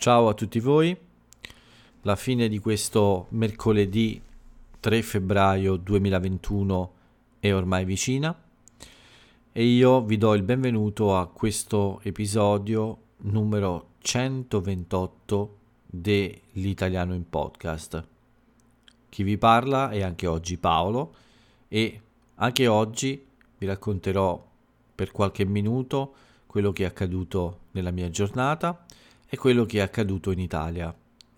Ciao a tutti voi, la fine di questo mercoledì 3 febbraio 2021 è ormai vicina e io vi do il benvenuto a questo episodio numero 128 dell'Italiano in Podcast. Chi vi parla è anche oggi Paolo e anche oggi vi racconterò per qualche minuto quello che è accaduto nella mia giornata e quello che è accaduto in Italia,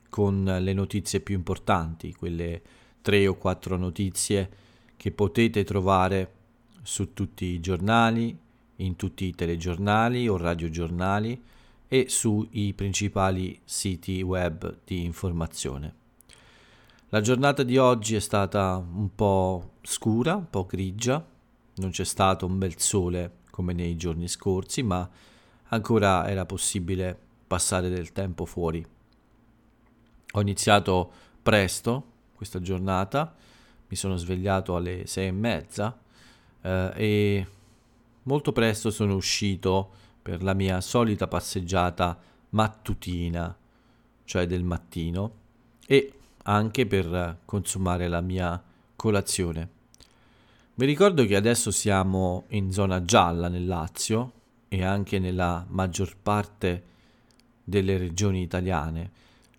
con le notizie più importanti, quelle tre o quattro notizie che potete trovare su tutti i giornali, in tutti i telegiornali o radiogiornali e sui principali siti web di informazione. La giornata di oggi è stata un po' scura, un po' grigia, non c'è stato un bel sole come nei giorni scorsi, ma ancora era possibile passare del tempo fuori. Ho iniziato presto questa giornata, mi sono svegliato alle sei e mezza eh, e molto presto sono uscito per la mia solita passeggiata mattutina, cioè del mattino, e anche per consumare la mia colazione. Vi ricordo che adesso siamo in zona gialla nel Lazio e anche nella maggior parte delle regioni italiane,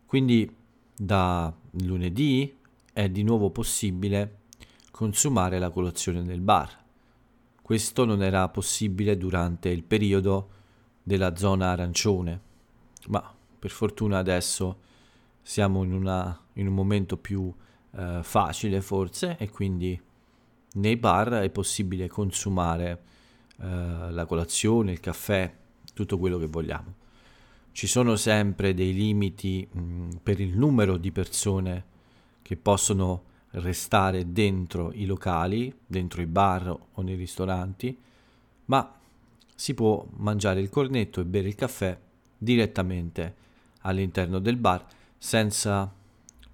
quindi da lunedì è di nuovo possibile consumare la colazione nel bar. Questo non era possibile durante il periodo della zona arancione, ma per fortuna adesso siamo in, una, in un momento più eh, facile forse e quindi nei bar è possibile consumare eh, la colazione, il caffè, tutto quello che vogliamo. Ci sono sempre dei limiti mh, mm, per il numero di persone che possono restare dentro i locali, dentro i bar o nei ristoranti, ma si può mangiare il cornetto e bere il caffè direttamente all'interno del bar senza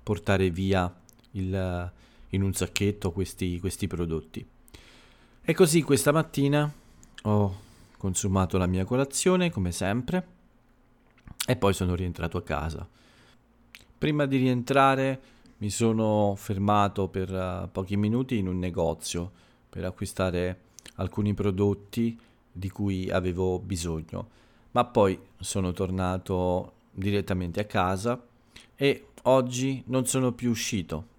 portare via il, in un sacchetto questi, questi prodotti. E così questa mattina ho consumato la mia colazione come sempre e poi sono rientrato a casa. Prima di rientrare mi sono fermato per uh, pochi minuti in un negozio per acquistare alcuni prodotti di cui avevo bisogno, ma poi sono tornato direttamente a casa e oggi non sono più uscito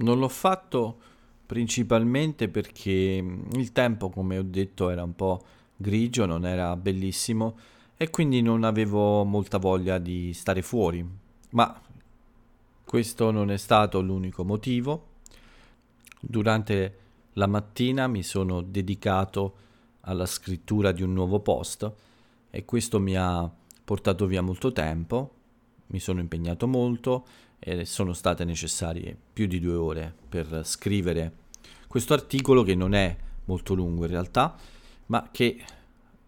non l'ho fatto principalmente perché mm, il tempo, come ho detto, era un po' grigio, non era bellissimo e quindi non avevo molta voglia di stare fuori. Ma questo non è stato l'unico motivo. Durante la mattina mi sono dedicato alla scrittura di un nuovo post e questo mi ha portato via molto tempo, mi sono impegnato molto e sono state necessarie più di due ore per scrivere questo articolo che non è molto lungo in realtà, ma che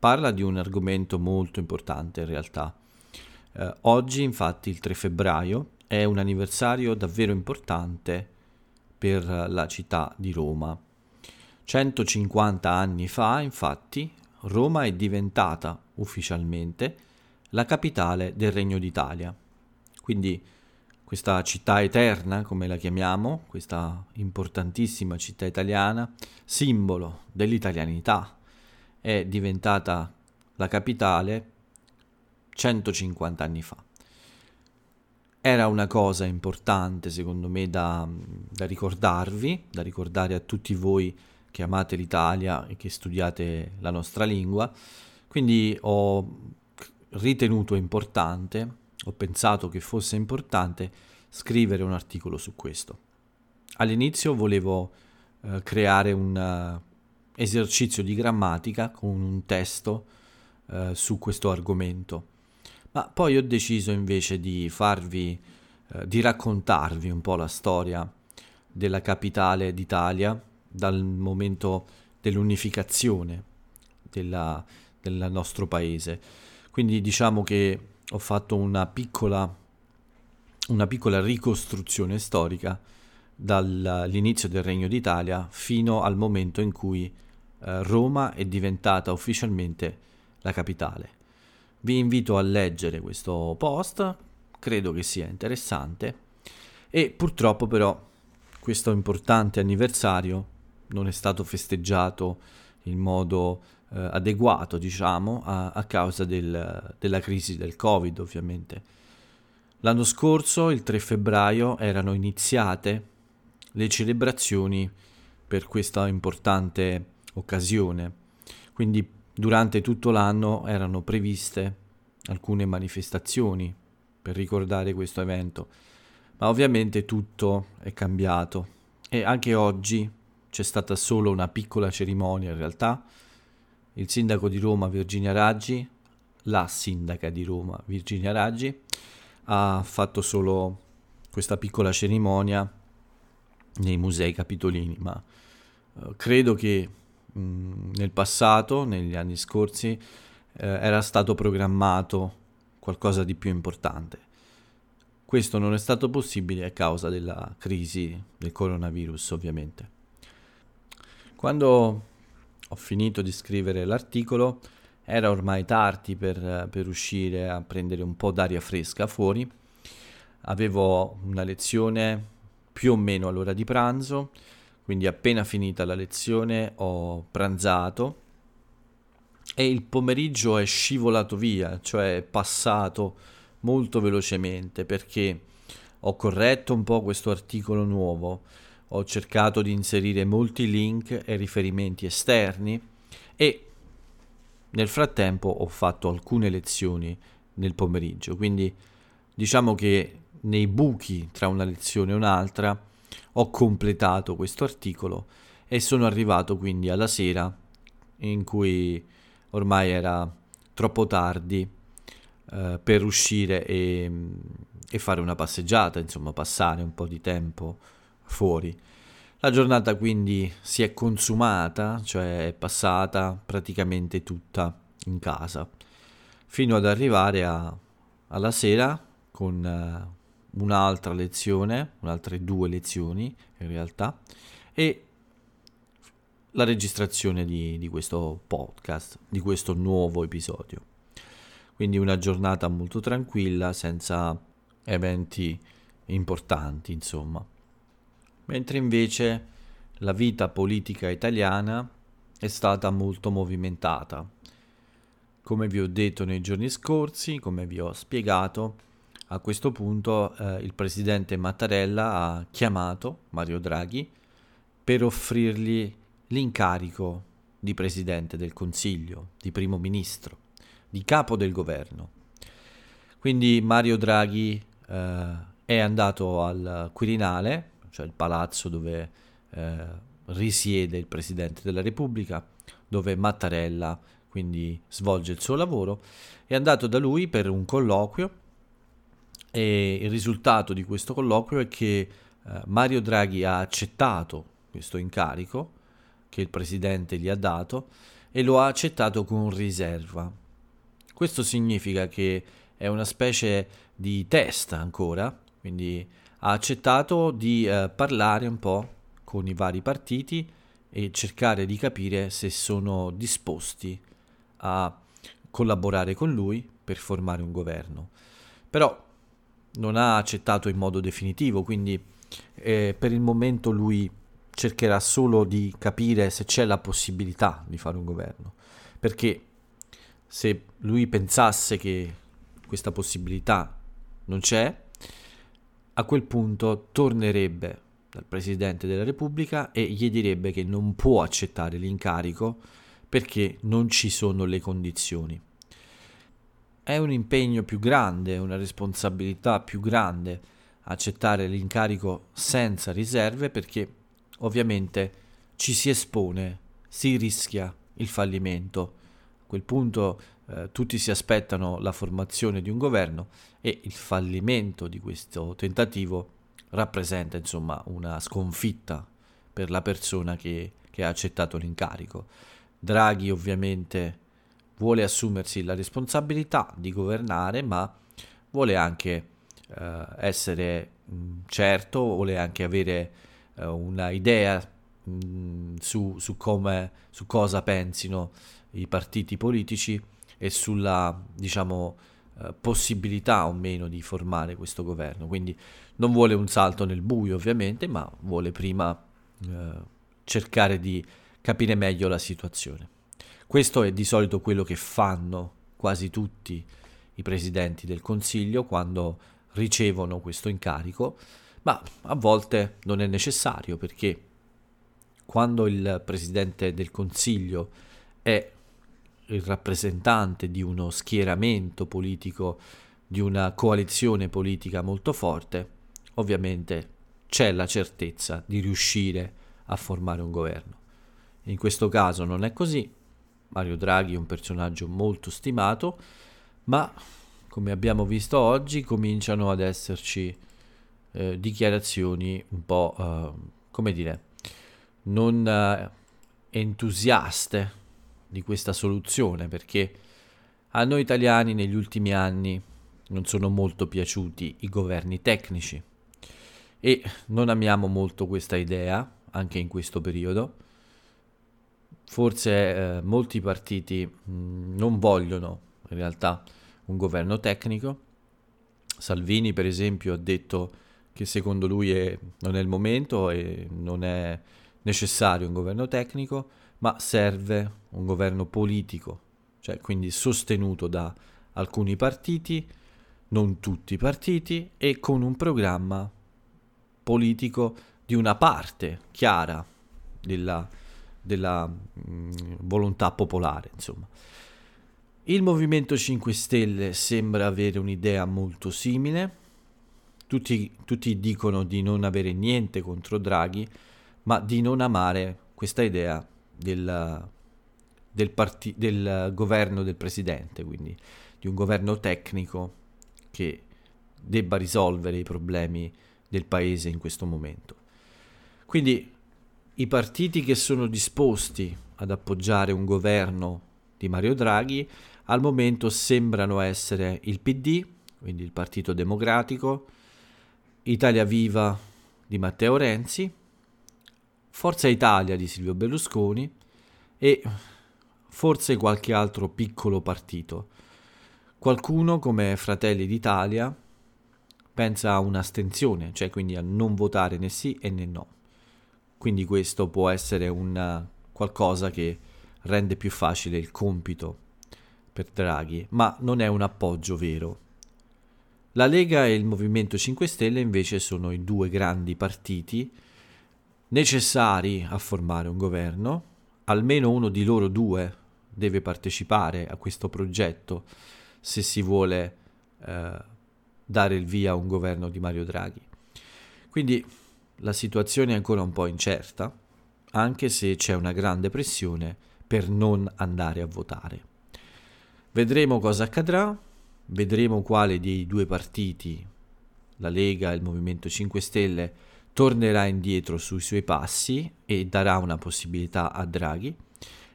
parla di un argomento molto importante in realtà. Eh, oggi infatti il 3 febbraio è un anniversario davvero importante per la città di Roma. 150 anni fa, infatti, Roma è diventata ufficialmente la capitale del Regno d'Italia. Quindi questa città eterna, come la chiamiamo, questa importantissima città italiana, simbolo dell'italianità, è diventata la capitale 150 anni fa. Era una cosa importante, secondo me, da, da ricordarvi, da ricordare a tutti voi che amate l'Italia e che studiate la nostra lingua. Quindi ho ritenuto importante ho pensato che fosse importante scrivere un articolo su questo. All'inizio volevo eh, creare un esercizio di grammatica con un testo uh, su questo argomento, ma poi ho deciso invece di farvi, uh, di raccontarvi un po' la storia della capitale d'Italia dal momento dell'unificazione della, del nostro paese. Quindi diciamo che ho fatto una piccola, una piccola ricostruzione storica dall'inizio del Regno d'Italia fino al momento in cui eh, Roma è diventata ufficialmente la capitale. Vi invito a leggere questo post, credo che sia interessante e purtroppo però questo importante anniversario non è stato festeggiato in modo eh, adeguato, diciamo, a, a causa del, della crisi del Covid, ovviamente. L'anno scorso, il 3 febbraio, erano iniziate le celebrazioni per questa importante occasione. Quindi durante tutto l'anno erano previste alcune manifestazioni per ricordare questo evento, ma ovviamente tutto è cambiato e anche oggi c'è stata solo una piccola cerimonia in realtà. Il sindaco di Roma Virginia Raggi, la sindaca di Roma Virginia Raggi, ha fatto solo questa piccola cerimonia nei musei capitolini, ma uh, credo che mm, nel passato, negli anni scorsi, eh, era stato programmato qualcosa di più importante. Questo non è stato possibile a causa della crisi del coronavirus, ovviamente. Quando ho finito di scrivere l'articolo era ormai tardi per, per uscire a prendere un po' d'aria fresca fuori. Avevo una lezione più o meno all'ora di pranzo, quindi appena finita la lezione ho pranzato e il pomeriggio è scivolato via, cioè è passato molto velocemente perché ho corretto un po' questo articolo nuovo, ho cercato di inserire molti link e riferimenti esterni e nel frattempo ho fatto alcune lezioni nel pomeriggio, quindi diciamo che nei buchi tra una lezione e un'altra ho completato questo articolo e sono arrivato quindi alla sera in cui ormai era troppo tardi eh, per uscire e, e fare una passeggiata, insomma passare un po' di tempo fuori. La giornata quindi si è consumata, cioè è passata praticamente tutta in casa, fino ad arrivare a, alla sera con uh, un'altra lezione, un'altre due lezioni in realtà, e la registrazione di, di questo podcast, di questo nuovo episodio. Quindi una giornata molto tranquilla, senza eventi importanti, insomma mentre invece la vita politica italiana è stata molto movimentata. Come vi ho detto nei giorni scorsi, come vi ho spiegato, a questo punto eh, il presidente Mattarella ha chiamato Mario Draghi per offrirgli l'incarico di presidente del Consiglio, di primo ministro, di capo del governo. Quindi Mario Draghi eh, è andato al Quirinale cioè il palazzo dove eh, risiede il Presidente della Repubblica, dove Mattarella quindi svolge il suo lavoro, è andato da lui per un colloquio e il risultato di questo colloquio è che eh, Mario Draghi ha accettato questo incarico che il Presidente gli ha dato e lo ha accettato con riserva. Questo significa che è una specie di test ancora, quindi ha accettato di eh, parlare un po' con i vari partiti e cercare di capire se sono disposti a collaborare con lui per formare un governo. Però non ha accettato in modo definitivo, quindi eh, per il momento lui cercherà solo di capire se c'è la possibilità di fare un governo, perché se lui pensasse che questa possibilità non c'è, a quel punto tornerebbe dal Presidente della Repubblica e gli direbbe che non può accettare l'incarico perché non ci sono le condizioni. È un impegno più grande, una responsabilità più grande accettare l'incarico senza riserve perché ovviamente ci si espone, si rischia il fallimento. A quel punto eh, tutti si aspettano la formazione di un governo e il fallimento di questo tentativo rappresenta insomma una sconfitta per la persona che, che ha accettato l'incarico. Draghi ovviamente vuole assumersi la responsabilità di governare, ma vuole anche eh, essere mh, certo, vuole anche avere eh, una idea mh, su, su, come, su cosa pensino i partiti politici e sulla, diciamo, eh, possibilità o meno di formare questo governo. Quindi non vuole un salto nel buio, ovviamente, ma vuole prima eh, cercare di capire meglio la situazione. Questo è di solito quello che fanno quasi tutti i presidenti del Consiglio quando ricevono questo incarico, ma a volte non è necessario perché quando il presidente del Consiglio è il rappresentante di uno schieramento politico, di una coalizione politica molto forte, ovviamente c'è la certezza di riuscire a formare un governo. In questo caso non è così. Mario Draghi è un personaggio molto stimato, ma come abbiamo visto oggi cominciano ad esserci eh, dichiarazioni un po', eh, come dire, non eh, entusiaste di questa soluzione perché a noi italiani negli ultimi anni non sono molto piaciuti i governi tecnici e non amiamo molto questa idea anche in questo periodo. Forse eh, molti partiti mh, non vogliono in realtà un governo tecnico. Salvini per esempio ha detto che secondo lui è, non è il momento e non è necessario un governo tecnico, ma serve un governo politico, cioè quindi sostenuto da alcuni partiti, non tutti i partiti, e con un programma politico di una parte chiara della, della mh, mm, volontà popolare, insomma. Il Movimento 5 Stelle sembra avere un'idea molto simile, tutti, tutti dicono di non avere niente contro Draghi, ma di non amare questa idea del, del, parti- del governo del presidente, quindi di un governo tecnico che debba risolvere i problemi del paese in questo momento. Quindi i partiti che sono disposti ad appoggiare un governo di Mario Draghi al momento sembrano essere il PD, quindi il Partito Democratico, Italia Viva di Matteo Renzi, Forza Italia di Silvio Berlusconi e forse qualche altro piccolo partito. Qualcuno come Fratelli d'Italia pensa a un'astensione, cioè quindi a non votare né sì e né no. Quindi questo può essere un qualcosa che rende più facile il compito per Draghi, ma non è un appoggio vero. La Lega e il Movimento 5 Stelle invece sono i due grandi partiti necessari a formare un governo, almeno uno di loro due deve partecipare a questo progetto se si vuole eh, dare il via a un governo di Mario Draghi. Quindi la situazione è ancora un po' incerta, anche se c'è una grande pressione per non andare a votare. Vedremo cosa accadrà, vedremo quale dei due partiti, la Lega e il Movimento 5 Stelle, tornerà indietro sui suoi passi e darà una possibilità a Draghi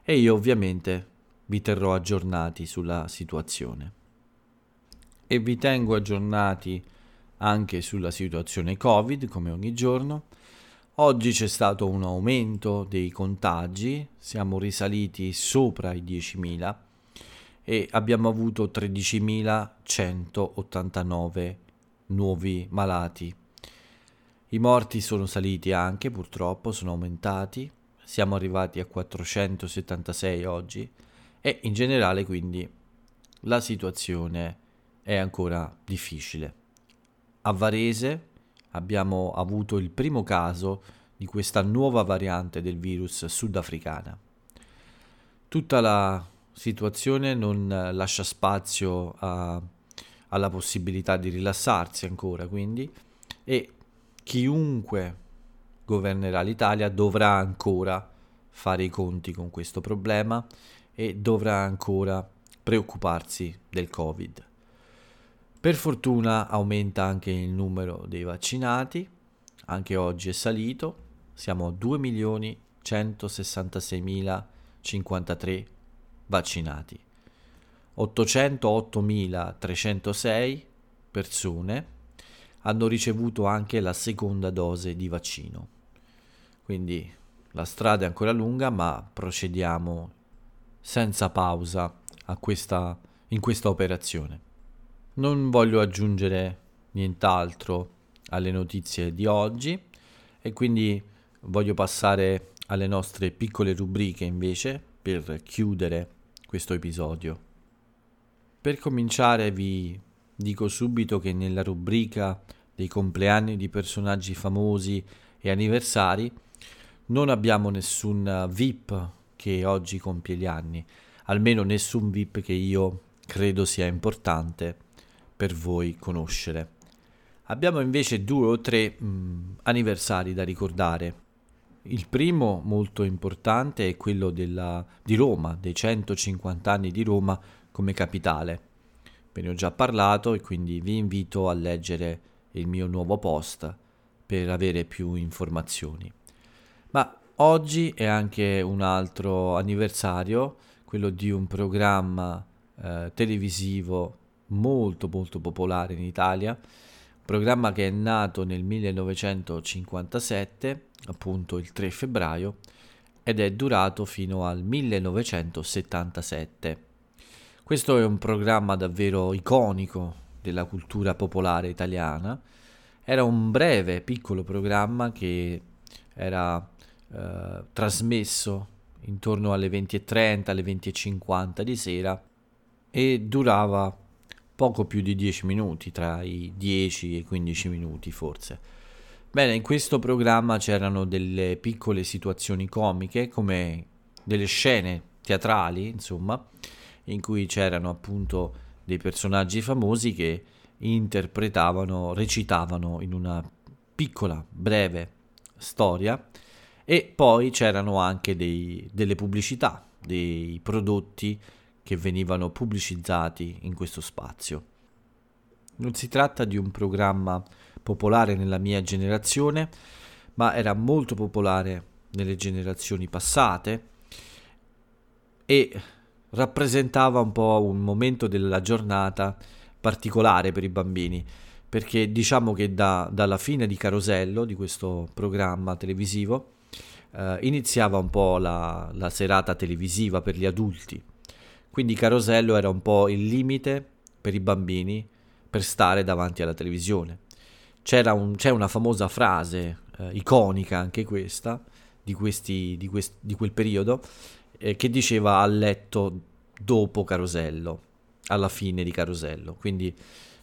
e io ovviamente vi terrò aggiornati sulla situazione. E vi tengo aggiornati anche sulla situazione Covid come ogni giorno. Oggi c'è stato un aumento dei contagi, siamo risaliti sopra i 10.000 e abbiamo avuto 13.189 nuovi malati i morti sono saliti anche, purtroppo, sono aumentati. Siamo arrivati a 476 oggi e in generale quindi la situazione è ancora difficile. A Varese abbiamo avuto il primo caso di questa nuova variante del virus sudafricana. Tutta la situazione non lascia spazio a, alla possibilità di rilassarsi ancora, quindi, e chiunque governerà l'Italia dovrà ancora fare i conti con questo problema e dovrà ancora preoccuparsi del Covid. Per fortuna aumenta anche il numero dei vaccinati, anche oggi è salito, siamo a 2.166.053 vaccinati, 808.306 persone hanno ricevuto anche la seconda dose di vaccino. Quindi la strada è ancora lunga, ma procediamo senza pausa questa, in questa operazione. Non voglio aggiungere nient'altro alle notizie di oggi e quindi voglio passare alle nostre piccole rubriche invece per chiudere questo episodio. Per cominciare vi dico subito che nella rubrica dei compleanni di personaggi famosi e anniversari non abbiamo nessun VIP che oggi compie gli anni, almeno nessun VIP che io credo sia importante per voi conoscere. Abbiamo invece due o tre mh, anniversari da ricordare. Il primo, molto importante, è quello della, di Roma, dei 150 anni di Roma come capitale. Ve ne ho già parlato e quindi vi invito a leggere il mio nuovo post per avere più informazioni. Ma oggi è anche un altro anniversario, quello di un programma eh, televisivo molto molto popolare in Italia, programma che è nato nel 1957, appunto il 3 febbraio, ed è durato fino al 1977. Questo è un programma davvero iconico della cultura popolare italiana. Era un breve, piccolo programma che era eh, trasmesso intorno alle 20.30, alle 20.50 di sera e durava poco più di 10 minuti, tra i 10 e i 15 minuti forse. Bene, in questo programma c'erano delle piccole situazioni comiche, come delle scene teatrali, insomma, in cui c'erano appunto dei personaggi famosi che interpretavano, recitavano in una piccola, breve storia e poi c'erano anche dei, delle pubblicità, dei prodotti che venivano pubblicizzati in questo spazio. Non si tratta di un programma popolare nella mia generazione, ma era molto popolare nelle generazioni passate e rappresentava un po' un momento della giornata particolare per i bambini, perché diciamo che da, dalla fine di Carosello, di questo programma televisivo, eh, iniziava un po' la, la serata televisiva per gli adulti quindi Carosello era un po' il limite per i bambini per stare davanti alla televisione. Un, c'è una famosa frase, eh, iconica anche questa, di, questi, di, quest, di quel periodo, eh, che diceva a letto dopo Carosello, alla fine di Carosello. Quindi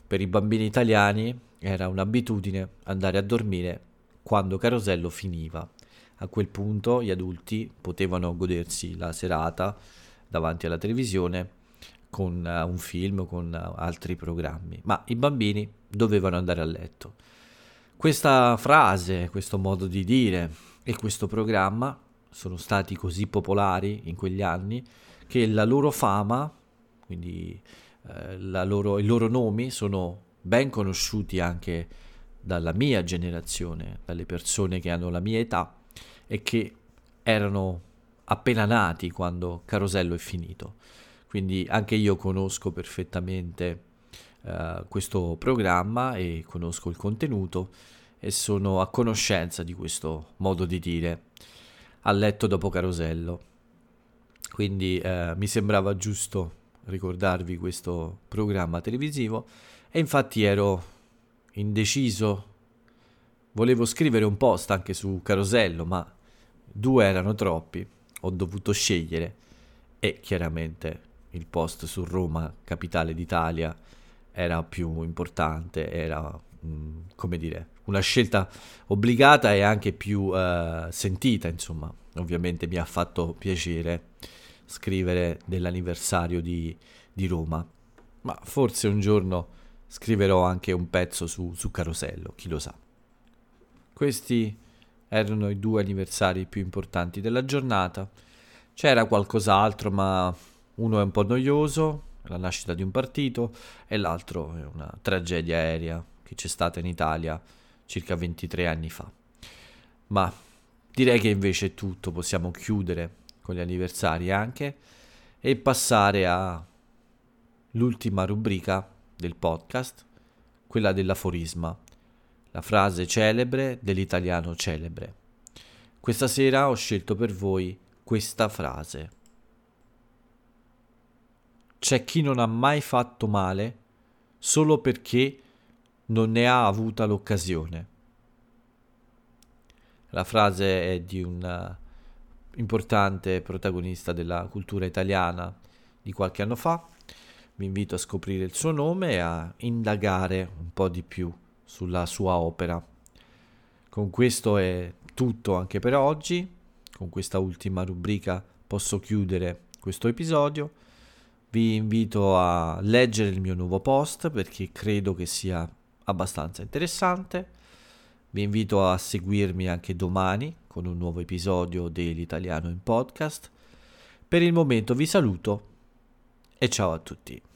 per i bambini italiani era un'abitudine andare a dormire quando Carosello finiva. A quel punto gli adulti potevano godersi la serata davanti alla televisione con uh, un film, con uh, altri programmi, ma i bambini dovevano andare a letto. Questa frase, questo modo di dire e questo programma sono stati così popolari in quegli anni che la loro fama, quindi eh, loro, i loro nomi sono ben conosciuti anche dalla mia generazione, dalle persone che hanno la mia età e che erano appena nati quando Carosello è finito. Quindi anche io conosco perfettamente uh, questo programma e conosco il contenuto e sono a conoscenza di questo modo di dire a letto dopo Carosello. Quindi uh, mi sembrava giusto ricordarvi questo programma televisivo e infatti ero indeciso. Volevo scrivere un post anche su Carosello, ma due erano troppi ho dovuto scegliere e chiaramente il post su Roma, capitale d'Italia, era più importante, era mh, come dire, una scelta obbligata e anche più uh, sentita, insomma. Ovviamente mi ha fatto piacere scrivere dell'anniversario di, di Roma, ma forse un giorno scriverò anche un pezzo su, su Carosello, chi lo sa. Questi erano i due anniversari più importanti della giornata. C'era qualcos'altro, ma uno è un po' noioso, la nascita di un partito, e l'altro è una tragedia aerea che c'è stata in Italia circa 23 anni fa. Ma direi che invece è tutto, possiamo chiudere con gli anniversari anche e passare all'ultima rubrica del podcast, quella dell'aforisma la frase celebre dell'italiano celebre. Questa sera ho scelto per voi questa frase. c'è chi non ha mai fatto male solo perché non ne ha avuta l'occasione. La frase è di un uh, importante protagonista della cultura italiana di qualche anno fa. Vi invito a scoprire il suo nome e a indagare un po' di più sulla sua opera. Con questo è tutto anche per oggi. Con questa ultima rubrica posso chiudere questo episodio. Vi invito a leggere il mio nuovo post perché credo che sia abbastanza interessante. Vi invito a seguirmi anche domani con un nuovo episodio dell'Italiano in podcast. Per il momento vi saluto e ciao a tutti.